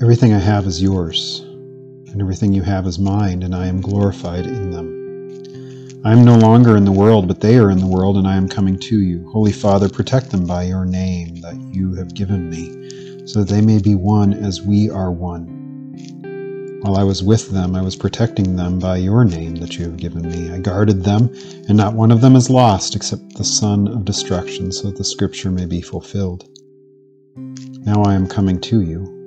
Everything I have is yours, and everything you have is mine, and I am glorified in them. I am no longer in the world, but they are in the world, and I am coming to you. Holy Father, protect them by your name that you have given me, so that they may be one as we are one. While I was with them, I was protecting them by your name that you have given me. I guarded them, and not one of them is lost except the son of destruction, so that the scripture may be fulfilled. Now I am coming to you.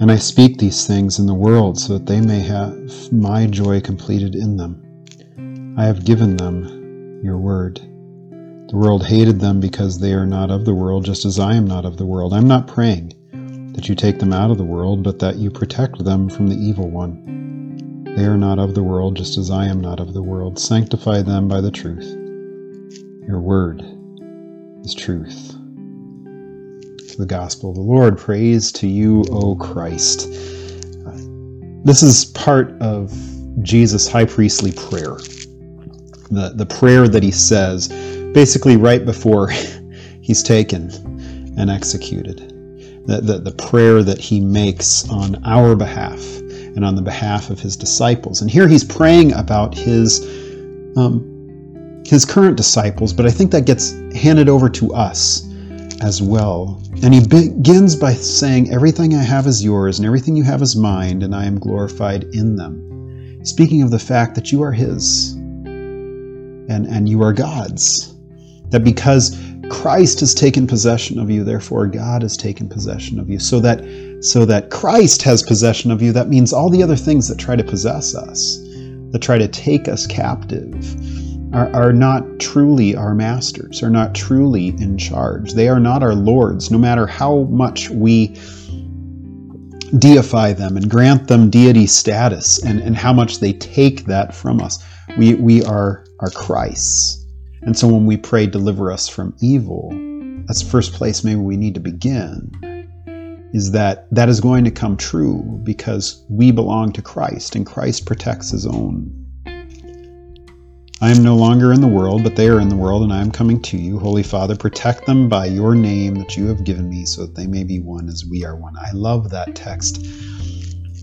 And I speak these things in the world so that they may have my joy completed in them. I have given them your word. The world hated them because they are not of the world, just as I am not of the world. I am not praying that you take them out of the world, but that you protect them from the evil one. They are not of the world, just as I am not of the world. Sanctify them by the truth. Your word is truth the gospel of the Lord. Praise to you, O Christ. This is part of Jesus' high priestly prayer. The, the prayer that he says basically right before he's taken and executed. The, the, the prayer that he makes on our behalf and on the behalf of his disciples. And here he's praying about his um, his current disciples, but I think that gets handed over to us as well. And he begins by saying, Everything I have is yours, and everything you have is mine, and I am glorified in them. Speaking of the fact that you are his and, and you are God's. That because Christ has taken possession of you, therefore God has taken possession of you. So that so that Christ has possession of you, that means all the other things that try to possess us, that try to take us captive, are, are not truly our masters, are not truly in charge. They are not our lords, no matter how much we deify them and grant them deity status and, and how much they take that from us. We, we are, are Christ's. And so when we pray, deliver us from evil, that's the first place maybe we need to begin is that that is going to come true because we belong to Christ and Christ protects his own. I am no longer in the world, but they are in the world, and I am coming to you. Holy Father, protect them by your name that you have given me, so that they may be one as we are one. I love that text.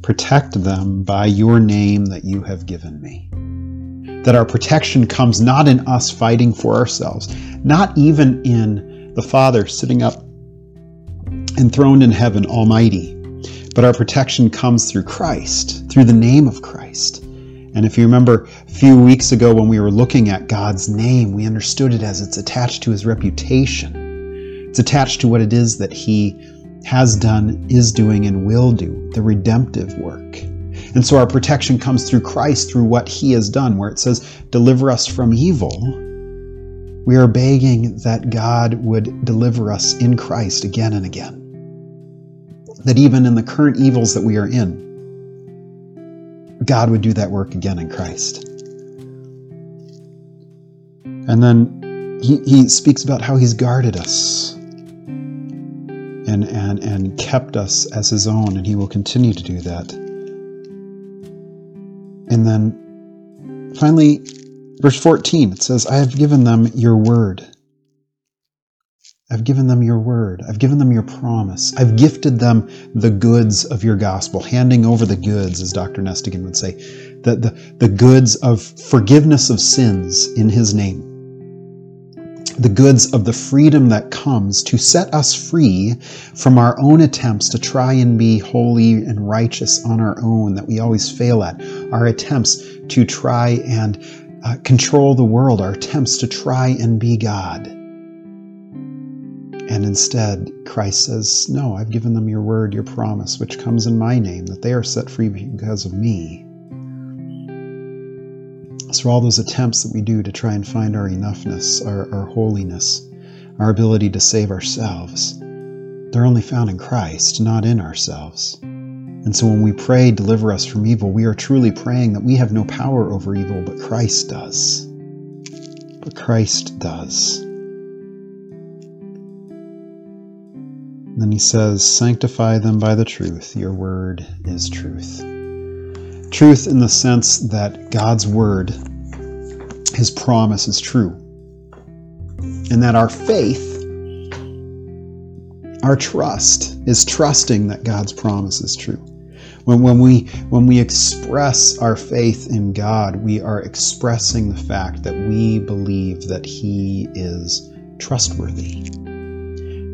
Protect them by your name that you have given me. That our protection comes not in us fighting for ourselves, not even in the Father sitting up enthroned in heaven, Almighty, but our protection comes through Christ, through the name of Christ. And if you remember a few weeks ago when we were looking at God's name, we understood it as it's attached to his reputation. It's attached to what it is that he has done, is doing, and will do, the redemptive work. And so our protection comes through Christ, through what he has done, where it says, deliver us from evil. We are begging that God would deliver us in Christ again and again. That even in the current evils that we are in, God would do that work again in Christ. And then he, he speaks about how he's guarded us and, and, and kept us as his own, and he will continue to do that. And then finally, verse 14, it says, I have given them your word I've given them your word. I've given them your promise. I've gifted them the goods of your gospel, handing over the goods, as Dr. Nestingen would say, the, the, the goods of forgiveness of sins in his name, the goods of the freedom that comes to set us free from our own attempts to try and be holy and righteous on our own that we always fail at, our attempts to try and uh, control the world, our attempts to try and be God. And instead, Christ says, No, I've given them your word, your promise, which comes in my name, that they are set free because of me. So, all those attempts that we do to try and find our enoughness, our, our holiness, our ability to save ourselves, they're only found in Christ, not in ourselves. And so, when we pray, deliver us from evil, we are truly praying that we have no power over evil, but Christ does. But Christ does. Then he says, Sanctify them by the truth. Your word is truth. Truth in the sense that God's word, his promise, is true. And that our faith, our trust, is trusting that God's promise is true. When, when, we, when we express our faith in God, we are expressing the fact that we believe that He is trustworthy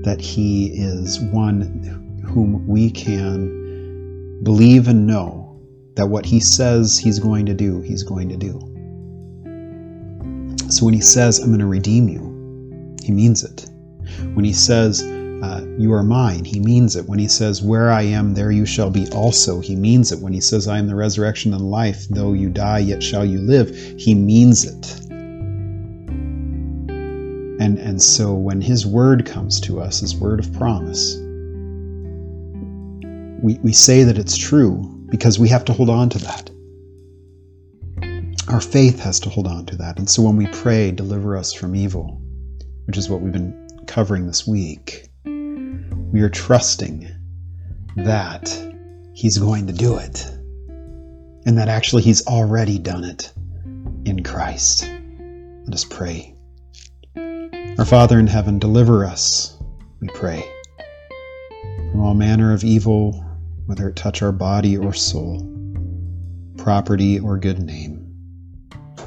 that He is one whom we can believe and know that what He says He's going to do, He's going to do. So when He says, I'm going to redeem you, He means it. When He says, uh, you are mine. He means it. When he says, Where I am, there you shall be also, he means it. When he says, I am the resurrection and life, though you die, yet shall you live, he means it. And, and so when His word comes to us, His word of promise, we, we say that it's true because we have to hold on to that. Our faith has to hold on to that. And so when we pray, deliver us from evil, which is what we've been covering this week, we are trusting that He's going to do it. And that actually He's already done it in Christ. Let us pray. Our Father in heaven, deliver us, we pray, from all manner of evil, whether it touch our body or soul, property or good name.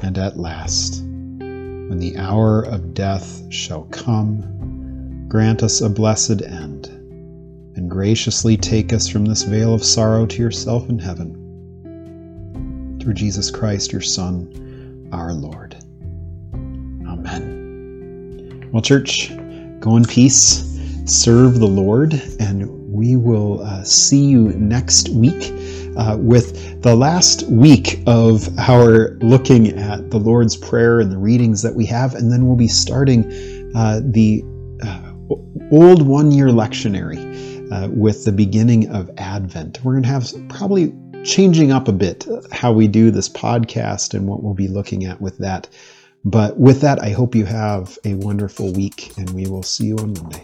And at last, when the hour of death shall come, grant us a blessed end, and graciously take us from this vale of sorrow to yourself in heaven. Through Jesus Christ, your Son, our Lord. Well, church, go in peace, serve the Lord, and we will uh, see you next week uh, with the last week of our looking at the Lord's Prayer and the readings that we have, and then we'll be starting uh, the uh, old one year lectionary uh, with the beginning of Advent. We're going to have probably changing up a bit how we do this podcast and what we'll be looking at with that. But with that, I hope you have a wonderful week, and we will see you on Monday.